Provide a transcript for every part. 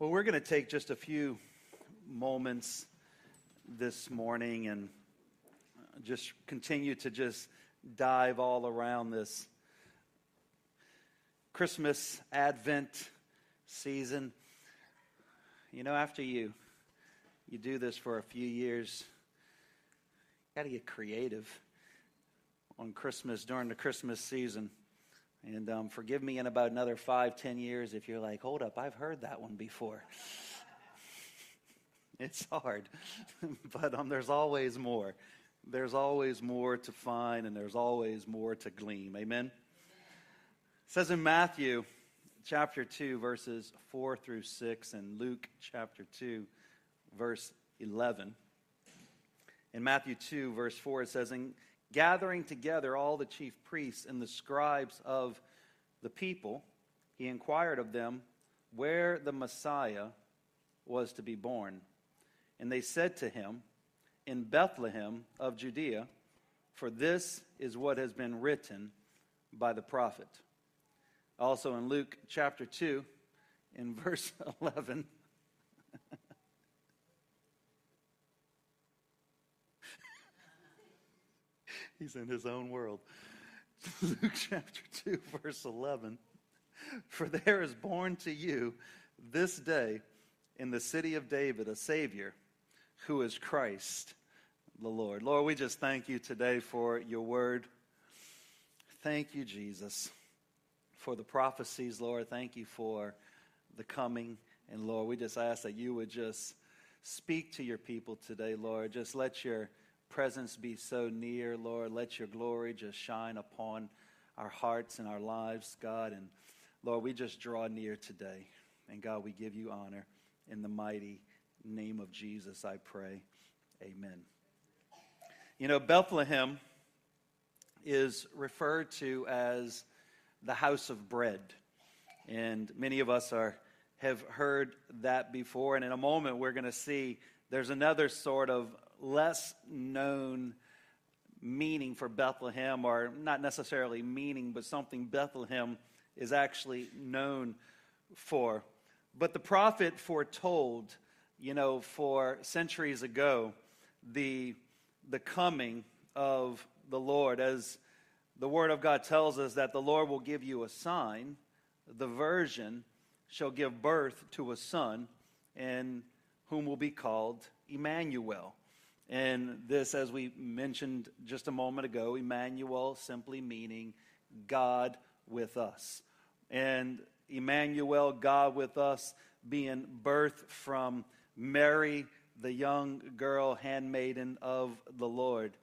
Well, we're going to take just a few moments this morning and just continue to just dive all around this Christmas Advent season. You know, after you you do this for a few years, you got to get creative on Christmas during the Christmas season. And um, forgive me in about another five, ten years if you're like, hold up, I've heard that one before. it's hard, but um, there's always more. There's always more to find, and there's always more to glean. Amen? It says in Matthew chapter 2, verses 4 through 6, and Luke chapter 2, verse 11. In Matthew 2, verse 4, it says, gathering together all the chief priests and the scribes of the people, he inquired of them where the Messiah was to be born. And they said to him, In Bethlehem of Judea, for this is what has been written by the prophet. Also in Luke chapter 2, in verse 11, He's in his own world. Luke chapter 2, verse 11. For there is born to you this day in the city of David a Savior who is Christ the Lord. Lord, we just thank you today for your word. Thank you, Jesus, for the prophecies, Lord. Thank you for the coming. And Lord, we just ask that you would just speak to your people today, Lord. Just let your presence be so near, Lord. Let your glory just shine upon our hearts and our lives, God. And Lord, we just draw near today. And God, we give you honor. In the mighty name of Jesus, I pray. Amen. You know, Bethlehem is referred to as the house of bread. And many of us are have heard that before. And in a moment, we're going to see there's another sort of less known meaning for Bethlehem, or not necessarily meaning, but something Bethlehem is actually known for. But the prophet foretold, you know, for centuries ago, the, the coming of the Lord. As the Word of God tells us that the Lord will give you a sign, the virgin shall give birth to a son, and whom will be called Emmanuel. And this, as we mentioned just a moment ago, Emmanuel simply meaning God with us. And Emmanuel, God with us, being birthed from Mary, the young girl, handmaiden of the Lord.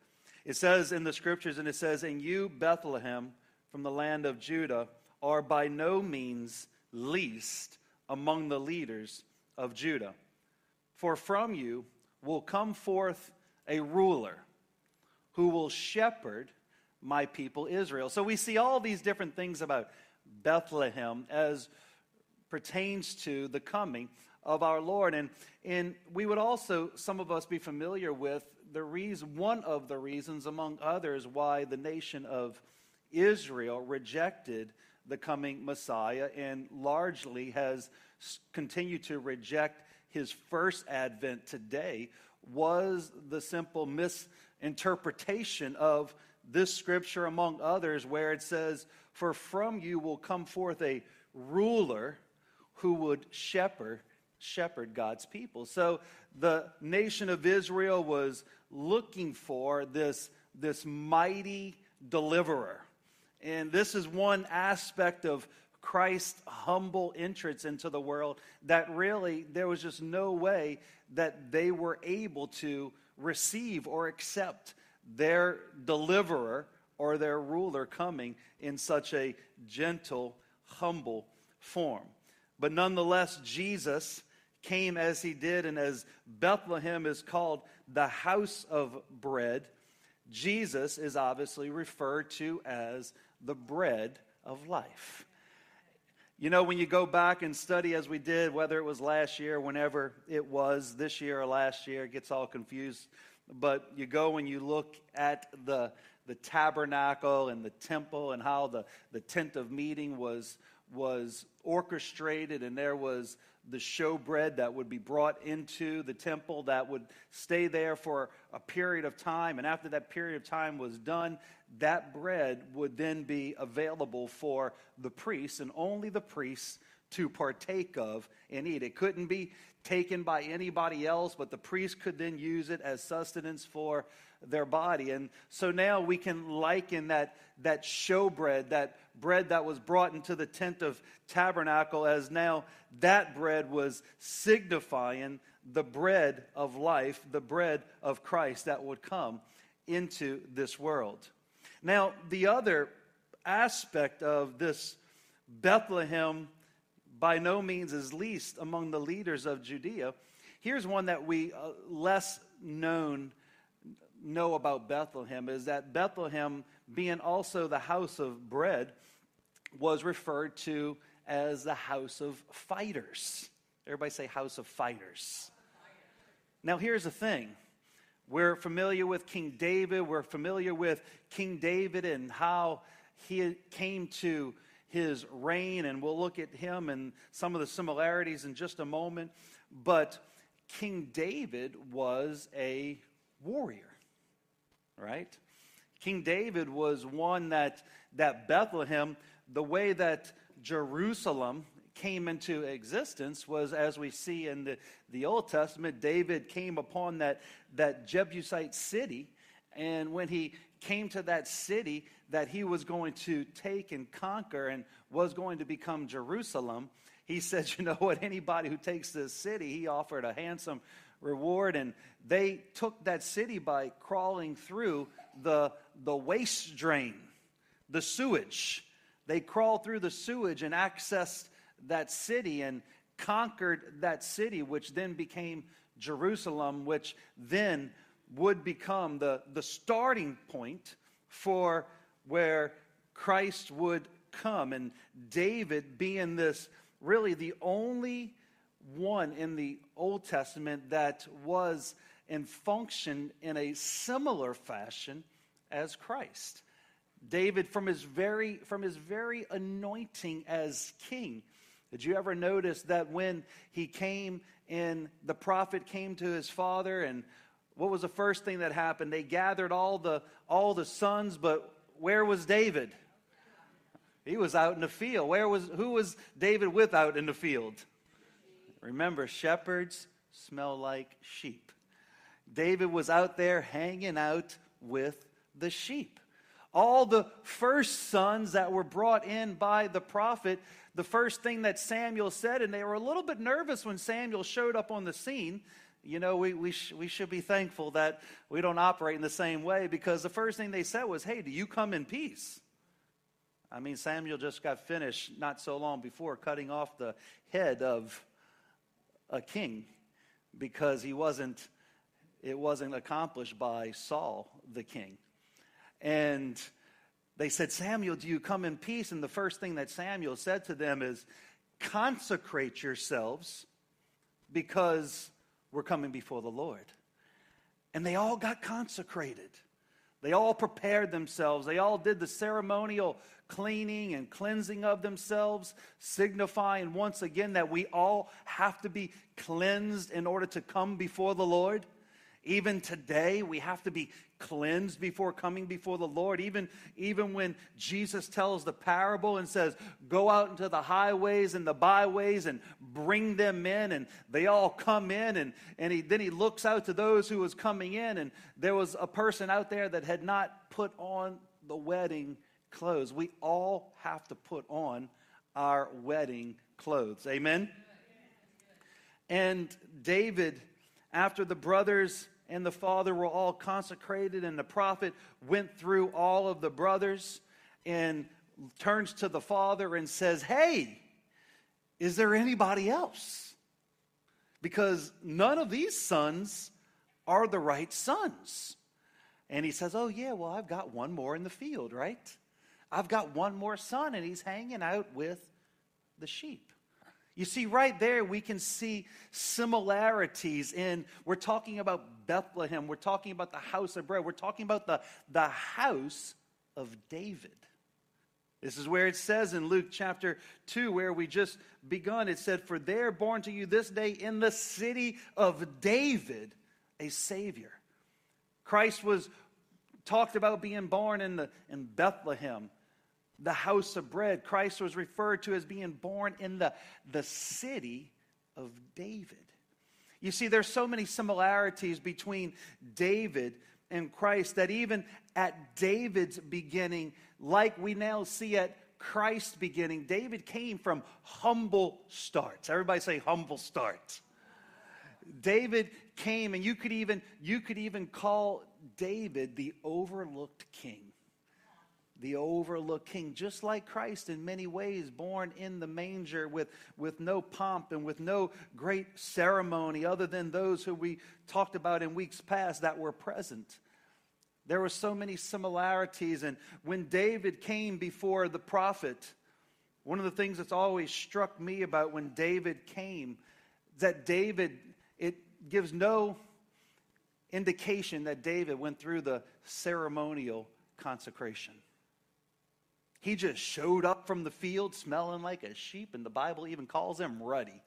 It says in the scriptures, and it says, And you, Bethlehem, from the land of Judah, are by no means least among the leaders of Judah. For from you will come forth a ruler who will shepherd my people Israel. So we see all these different things about Bethlehem as pertains to the coming of our Lord. And, and we would also, some of us, be familiar with the reason, one of the reasons, among others, why the nation of Israel rejected the coming Messiah and largely has continued to reject his first advent today was the simple misinterpretation of this scripture, among others, where it says, For from you will come forth a ruler who would shepherd shepherd God's people. So the nation of Israel was looking for this, this mighty deliverer. And this is one aspect of Christ's humble entrance into the world that really there was just no way that they were able to receive or accept their deliverer or their ruler coming in such a gentle, humble form. But nonetheless, Jesus came as he did, and as Bethlehem is called the house of bread, Jesus is obviously referred to as the bread of life. You know, when you go back and study as we did, whether it was last year, whenever it was, this year or last year, it gets all confused. But you go and you look at the, the tabernacle and the temple and how the, the tent of meeting was, was orchestrated, and there was the showbread that would be brought into the temple that would stay there for a period of time. And after that period of time was done, that bread would then be available for the priests, and only the priests to partake of and eat. It couldn't be taken by anybody else, but the priest could then use it as sustenance for their body. And so now we can liken that, that showbread, that bread that was brought into the tent of tabernacle, as now that bread was signifying the bread of life, the bread of Christ that would come into this world. Now, the other aspect of this Bethlehem by no means is least among the leaders of Judea. Here's one that we uh, less known know about Bethlehem is that Bethlehem, being also the house of bread, was referred to as the house of fighters. Everybody say house of fighters. Now, here's the thing. We're familiar with King David. We're familiar with King David and how he came to his reign, and we'll look at him and some of the similarities in just a moment. But King David was a warrior right? King David was one that, that Bethlehem, the way that Jerusalem came into existence was, as we see in the, the Old Testament, David came upon that, that Jebusite city. And when he came to that city that he was going to take and conquer and was going to become Jerusalem, he said, You know what? Anybody who takes this city, he offered a handsome reward. And they took that city by crawling through the, the waste drain, the sewage. They crawled through the sewage and accessed that city and conquered that city, which then became Jerusalem, which then would become the, the starting point for where Christ would come. And David being this really the only one in the Old Testament that was and functioned in a similar fashion as Christ. David, from his very, from his very anointing as king, did you ever notice that when he came and the prophet came to his father and what was the first thing that happened? They gathered all the all the sons, but where was David? He was out in the field. Where was who was David with out in the field? Remember, shepherds smell like sheep. David was out there hanging out with the sheep. All the first sons that were brought in by the prophet, the first thing that Samuel said, and they were a little bit nervous when Samuel showed up on the scene. You know, we, we, sh- we should be thankful that we don't operate in the same way because the first thing they said was, Hey, do you come in peace? I mean, Samuel just got finished not so long before cutting off the head of a king because he wasn't it wasn't accomplished by Saul the king. And they said, Samuel, do you come in peace? And the first thing that Samuel said to them is, consecrate yourselves because we're coming before the Lord. And they all got consecrated. They all prepared themselves. They all did the ceremonial cleaning and cleansing of themselves, signifying once again that we all have to be cleansed in order to come before the Lord. Even today, we have to be cleansed before coming before the Lord. Even, even when Jesus tells the parable and says, Go out into the highways and the byways and bring them in, and they all come in, and, and he, then he looks out to those who was coming in, and there was a person out there that had not put on the wedding clothes. We all have to put on our wedding clothes. Amen? And David, after the brothers and the father were all consecrated, and the prophet went through all of the brothers and turns to the father and says, Hey, is there anybody else? Because none of these sons are the right sons. And he says, Oh, yeah, well, I've got one more in the field, right? I've got one more son, and he's hanging out with the sheep. You see, right there, we can see similarities in, we're talking about Bethlehem, we're talking about the house of bread, we're talking about the, the house of David. This is where it says in Luke chapter 2, where we just begun, it said, For there born to you this day in the city of David a Savior. Christ was talked about being born in, the, in Bethlehem, the house of bread. Christ was referred to as being born in the, the city of David. You see, there's so many similarities between David and Christ that even at David's beginning, like we now see at Christ's beginning, David came from humble starts. Everybody say humble starts. David came and you could even you could even call David the overlooked king. The overlooked king, just like Christ in many ways, born in the manger with, with no pomp and with no great ceremony other than those who we talked about in weeks past that were present. There were so many similarities. And when David came before the prophet, one of the things that's always struck me about when David came that David, it gives no indication that David went through the ceremonial consecration. He just showed up from the field smelling like a sheep, and the Bible even calls him ruddy.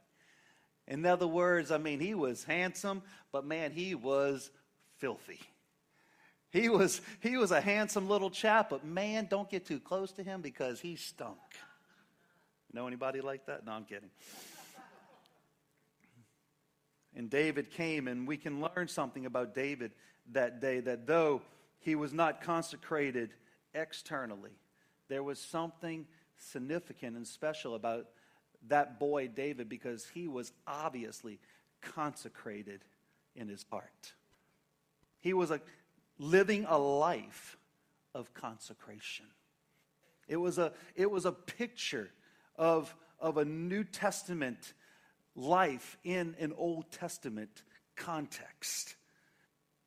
In other words, I mean, he was handsome, but man, he was filthy. He was, he was a handsome little chap, but man, don't get too close to him because he stunk. Know anybody like that? No, I'm kidding. And David came, and we can learn something about David that day that though he was not consecrated externally, there was something significant and special about that boy David because he was obviously consecrated in his heart. He was a living a life of consecration. It was a, it was a picture of, of a New Testament life in an Old Testament context.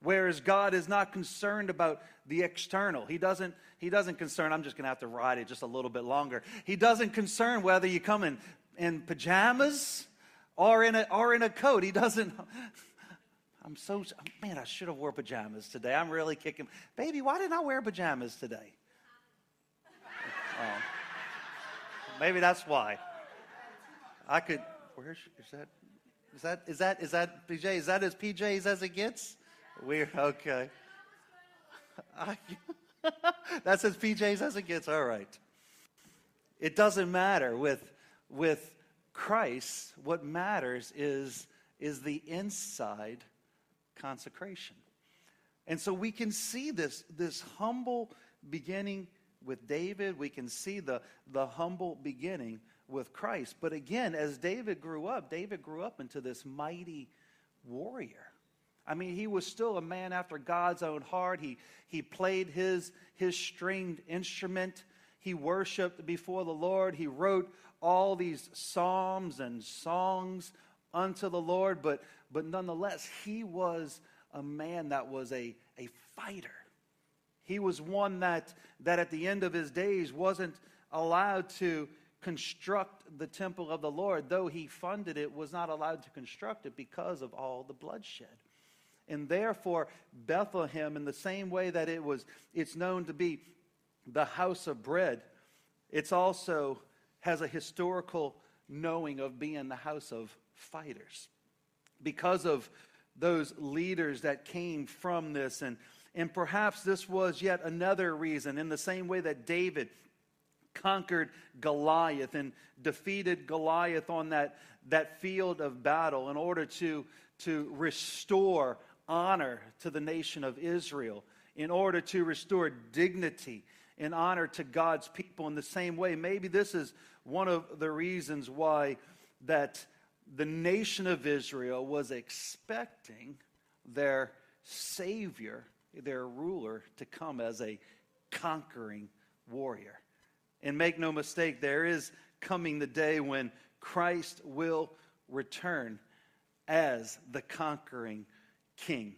Whereas God is not concerned about the external. He doesn't, he doesn't concern, I'm just going to have to ride it just a little bit longer. He doesn't concern whether you come in, in pajamas or in, a, or in a coat. He doesn't, I'm so, man, I should have wore pajamas today. I'm really kicking. Baby, why didn't I wear pajamas today? Oh. Maybe that's why. I could, where is that? Is that, is that, is that PJ? Is that as PJs as it gets? We're, okay. I, that's as PJs as it gets. All right. It doesn't matter with, with Christ. What matters is, is the inside consecration. And so we can see this, this humble beginning with David. We can see the, the humble beginning with Christ. But again, as David grew up, David grew up into this mighty warrior. I mean, he was still a man after God's own heart. He, he played his, his stringed instrument. He worshiped before the Lord. He wrote all these psalms and songs unto the Lord. But, but nonetheless, he was a man that was a, a fighter. He was one that, that at the end of his days wasn't allowed to construct the temple of the Lord, though he funded it, was not allowed to construct it because of all the bloodshed. And therefore, Bethlehem, in the same way that it was, it's known to be the house of bread, it's also has a historical knowing of being the house of fighters because of those leaders that came from this. And, and perhaps this was yet another reason, in the same way that David conquered Goliath and defeated Goliath on that, that field of battle in order to, to restore honor to the nation of Israel, in order to restore dignity and honor to God's people in the same way. Maybe this is one of the reasons why that the nation of Israel was expecting their Savior, their ruler, to come as a conquering warrior. And make no mistake, there is coming the day when Christ will return as the conquering king.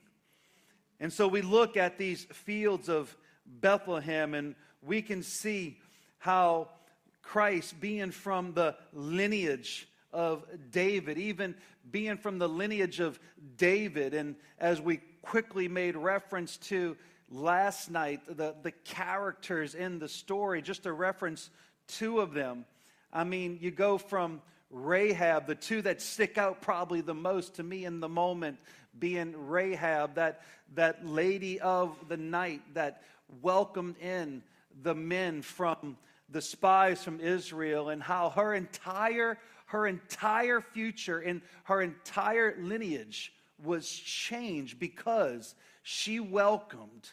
And so we look at these fields of Bethlehem and we can see how Christ, being from the lineage of David, even being from the lineage of David. And as we quickly made reference to last night, the, the characters in the story, just to reference two of them. I mean, you go from Rahab, the two that stick out probably the most to me in the moment being Rahab, that, that lady of the night that welcomed in the men from the spies from Israel and how her entire her entire future and her entire lineage was changed because she welcomed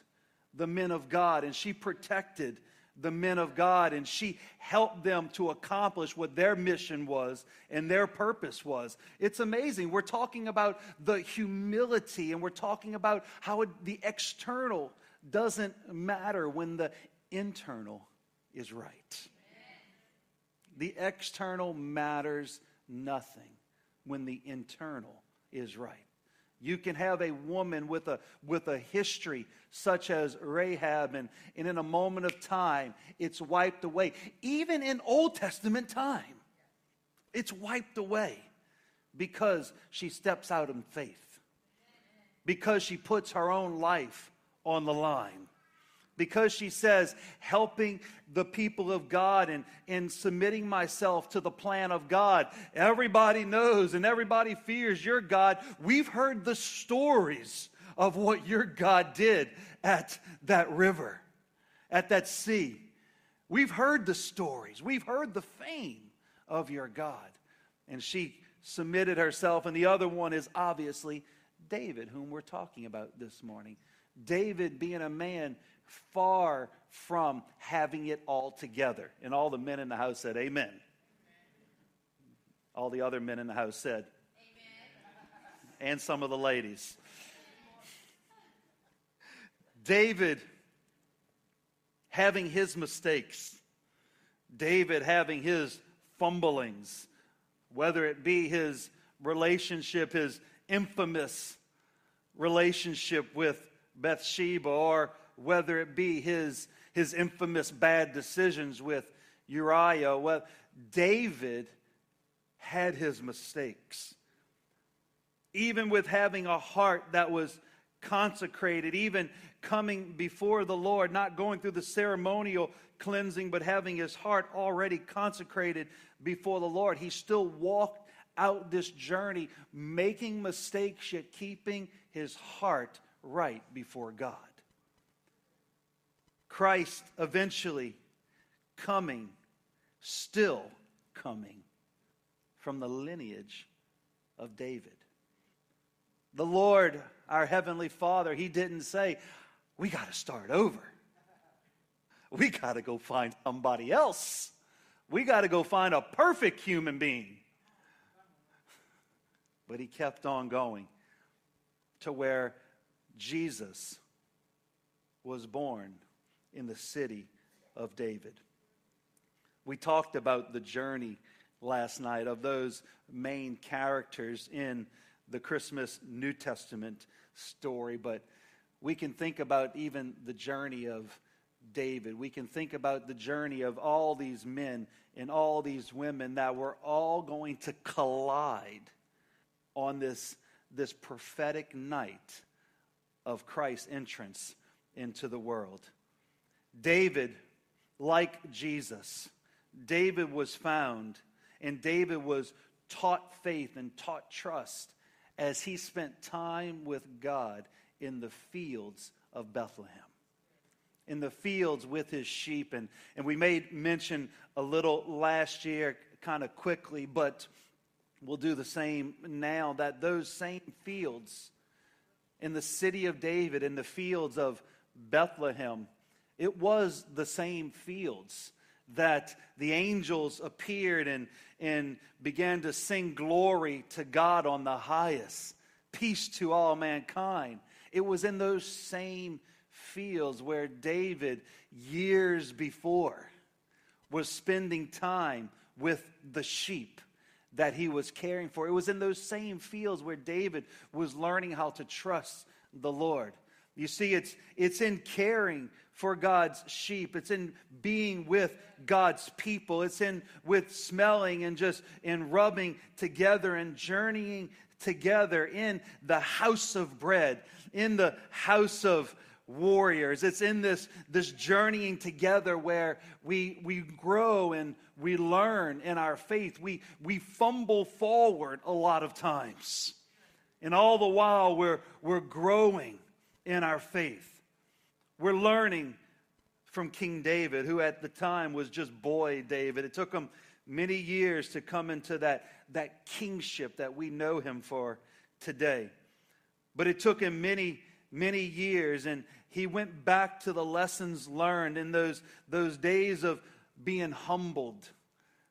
the men of God and she protected the men of God and she helped them to accomplish what their mission was and their purpose was. It's amazing. We're talking about the humility and we're talking about how the external doesn't matter when the internal is right. The external matters nothing when the internal is right. You can have a woman with a, with a history such as Rahab, and, and in a moment of time, it's wiped away. Even in Old Testament time, it's wiped away because she steps out in faith, because she puts her own life on the line because she says, helping the people of God and, and submitting myself to the plan of God. Everybody knows and everybody fears your God. We've heard the stories of what your God did at that river, at that sea. We've heard the stories, we've heard the fame of your God. And she submitted herself, and the other one is obviously David, whom we're talking about this morning. David being a man far from having it all together. And all the men in the house said, Amen. Amen. All the other men in the house said, Amen. And some of the ladies. David having his mistakes, David having his fumblings, whether it be his relationship, his infamous relationship with Bathsheba, or whether it be his, his infamous bad decisions with Uriah. Well, David had his mistakes. Even with having a heart that was consecrated, even coming before the Lord, not going through the ceremonial cleansing, but having his heart already consecrated before the Lord, he still walked out this journey, making mistakes, yet keeping his heart right before God. Christ eventually coming, still coming from the lineage of David. The Lord, our Heavenly Father, He didn't say, we got to start over. We got to go find somebody else. We got to go find a perfect human being. But He kept on going to where Jesus was born in the city of David. We talked about the journey last night of those main characters in the Christmas New Testament story, but we can think about even the journey of David. We can think about the journey of all these men and all these women that were all going to collide on this, this prophetic night of Christ's entrance into the world. David, like Jesus, David was found and David was taught faith and taught trust as he spent time with God in the fields of Bethlehem. In the fields with his sheep. And, and we made mention a little last year, kind of quickly, but we'll do the same now that those same fields in the city of David, in the fields of Bethlehem, it was the same fields that the angels appeared and, and began to sing glory to God on the highest, peace to all mankind. It was in those same fields where David, years before, was spending time with the sheep that he was caring for. It was in those same fields where David was learning how to trust the Lord. You see, it's, it's in caring for God's sheep. It's in being with God's people. It's in with smelling and just in rubbing together and journeying together in the house of bread, in the house of warriors. It's in this, this journeying together where we, we grow and we learn in our faith. We, we fumble forward a lot of times. And all the while, we're, we're growing in our faith. We're learning from King David, who at the time was just boy David. It took him many years to come into that, that kingship that we know him for today. But it took him many, many years, and he went back to the lessons learned in those, those days of being humbled,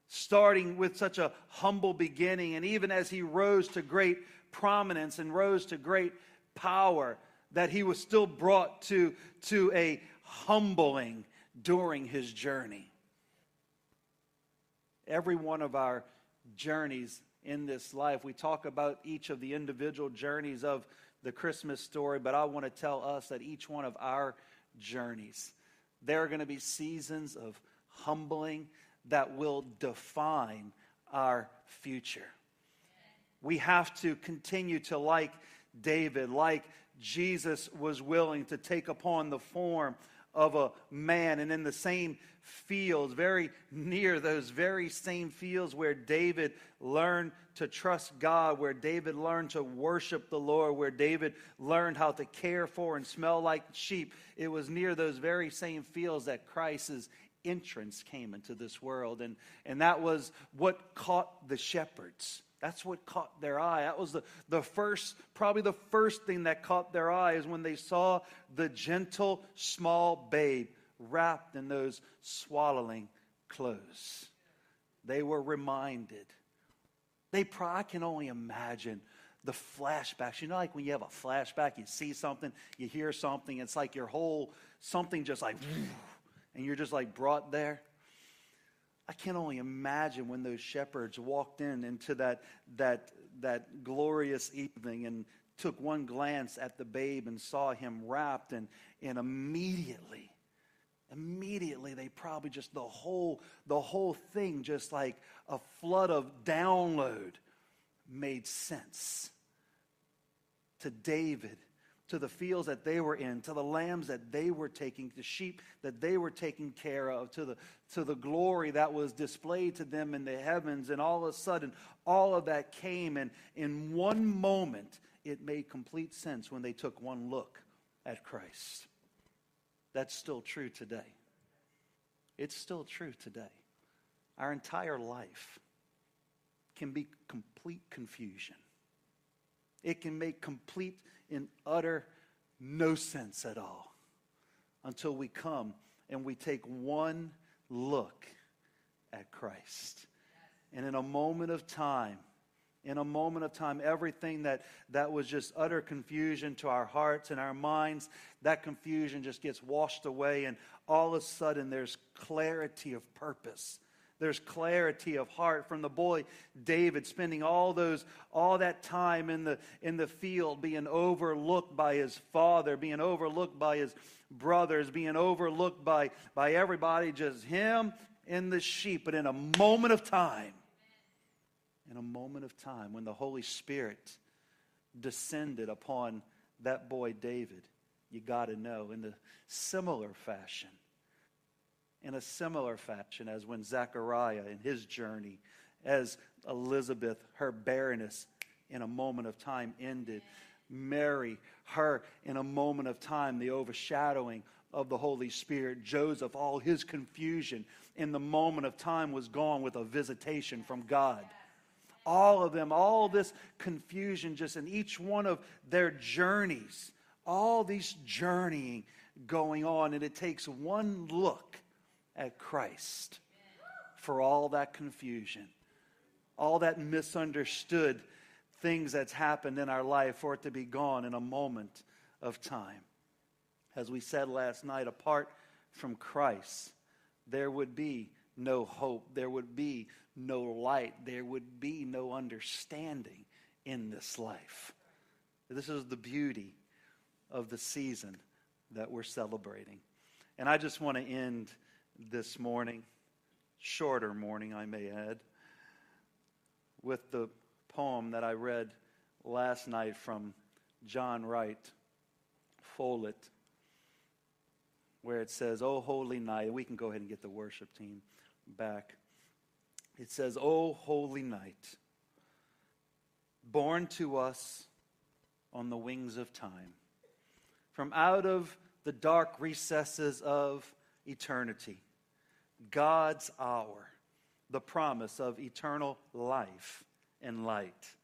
starting with such a humble beginning. And even as he rose to great prominence and rose to great power, that he was still brought to, to a humbling during his journey. Every one of our journeys in this life, we talk about each of the individual journeys of the Christmas story, but I want to tell us that each one of our journeys, there are going to be seasons of humbling that will define our future. We have to continue to, like David, like Jesus was willing to take upon the form of a man. And in the same fields, very near those very same fields where David learned to trust God, where David learned to worship the Lord, where David learned how to care for and smell like sheep, it was near those very same fields that Christ's entrance came into this world. And, and that was what caught the shepherds. That's what caught their eye. That was the, the first, probably the first thing that caught their eye is when they saw the gentle, small babe wrapped in those swaddling clothes. They were reminded. They probably, I can only imagine the flashbacks. You know, like when you have a flashback, you see something, you hear something, it's like your whole, something just like, and you're just like brought there. I can only imagine when those shepherds walked in into that, that, that glorious evening and took one glance at the babe and saw him wrapped, and, and immediately, immediately they probably just the whole, the whole thing, just like a flood of download, made sense to David to the fields that they were in, to the lambs that they were taking, the sheep that they were taking care of, to the, to the glory that was displayed to them in the heavens. And all of a sudden, all of that came, and in one moment, it made complete sense when they took one look at Christ. That's still true today. It's still true today. Our entire life can be complete confusion. It can make complete and utter no sense at all until we come and we take one look at Christ. And in a moment of time, in a moment of time, everything that, that was just utter confusion to our hearts and our minds, that confusion just gets washed away, and all of a sudden there's clarity of purpose there's clarity of heart from the boy David spending all those all that time in the in the field being overlooked by his father, being overlooked by his brothers, being overlooked by by everybody just him and the sheep, but in a moment of time in a moment of time when the Holy Spirit descended upon that boy David, you got to know in the similar fashion in a similar fashion as when Zechariah in his journey, as Elizabeth, her barrenness in a moment of time ended. Mary, her in a moment of time, the overshadowing of the Holy Spirit. Joseph, all his confusion in the moment of time was gone with a visitation from God. All of them, all this confusion, just in each one of their journeys, all these journeying going on, and it takes one look at Christ for all that confusion, all that misunderstood things that's happened in our life for it to be gone in a moment of time. As we said last night, apart from Christ, there would be no hope, there would be no light, there would be no understanding in this life. This is the beauty of the season that we're celebrating. And I just want to end this morning, shorter morning, I may add, with the poem that I read last night from John Wright Follette. where it says, Oh, holy night. We can go ahead and get the worship team back. It says, Oh, holy night, born to us on the wings of time, from out of the dark recesses of eternity, God's hour, the promise of eternal life and light.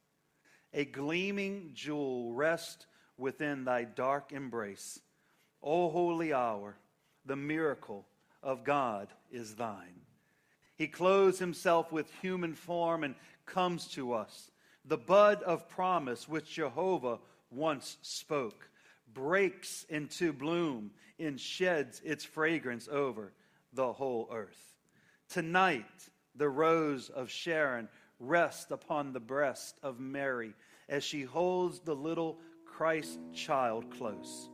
A gleaming jewel rests within thy dark embrace. O holy hour, the miracle of God is thine. He clothes himself with human form and comes to us. The bud of promise which Jehovah once spoke breaks into bloom and sheds its fragrance over the whole earth. Tonight, the rose of Sharon rests upon the breast of Mary as she holds the little Christ child close.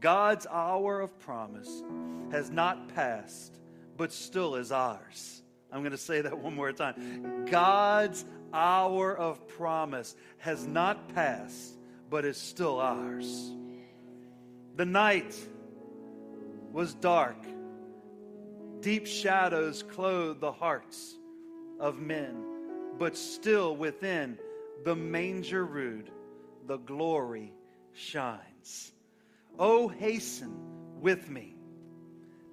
God's hour of promise has not passed, but still is ours. I'm going to say that one more time. God's hour of promise has not passed, but is still ours. The night was dark, deep shadows clothe the hearts of men, but still within the manger rude, the glory shines. Oh, hasten with me.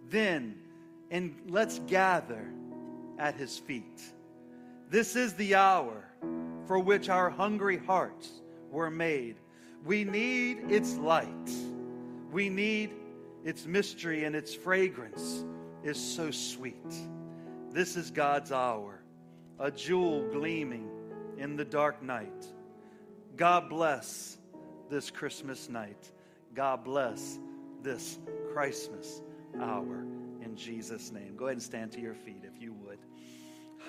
Then, and let's gather at his feet. This is the hour for which our hungry hearts were made. We need its light. We need its mystery, and its fragrance is so sweet. This is God's hour, a jewel gleaming in the dark night. God bless this Christmas night. God bless this Christmas hour in Jesus' name. Go ahead and stand to your feet if you would.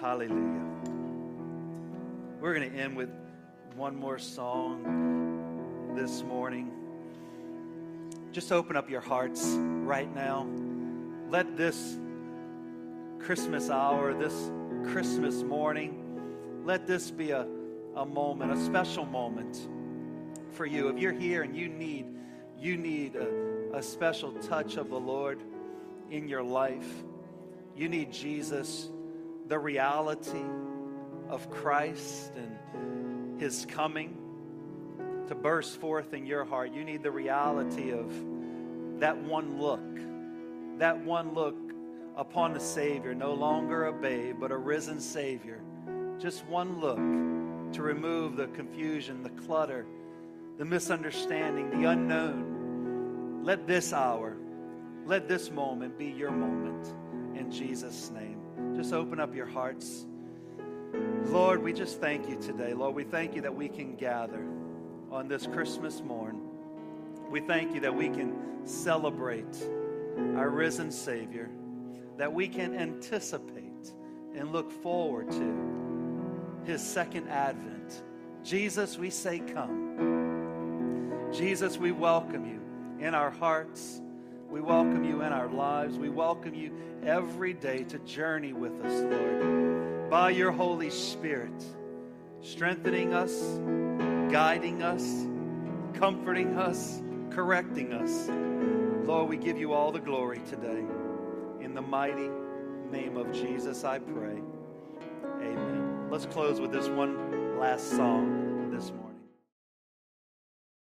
Hallelujah. We're going to end with one more song this morning. Just open up your hearts right now. Let this Christmas hour, this Christmas morning, let this be a, a moment, a special moment for you. If you're here and you need you need a, a special touch of the Lord in your life, you need Jesus, the reality of Christ and his coming to burst forth in your heart. You need the reality of that one look, that one look upon the Savior, no longer a babe, but a risen Savior. Just one look to remove the confusion, the clutter, the misunderstanding, the unknown. Let this hour, let this moment be your moment in Jesus' name. Just open up your hearts. Lord, we just thank you today. Lord, we thank you that we can gather on this Christmas morn. We thank you that we can celebrate our risen Savior, that we can anticipate and look forward to his second advent. Jesus, we say, Come. Jesus, we welcome you in our hearts. We welcome you in our lives. We welcome you every day to journey with us, Lord, by your Holy Spirit, strengthening us, guiding us, comforting us, correcting us. Lord, we give you all the glory today. In the mighty name of Jesus, I pray. Amen. Let's close with this one last song this morning.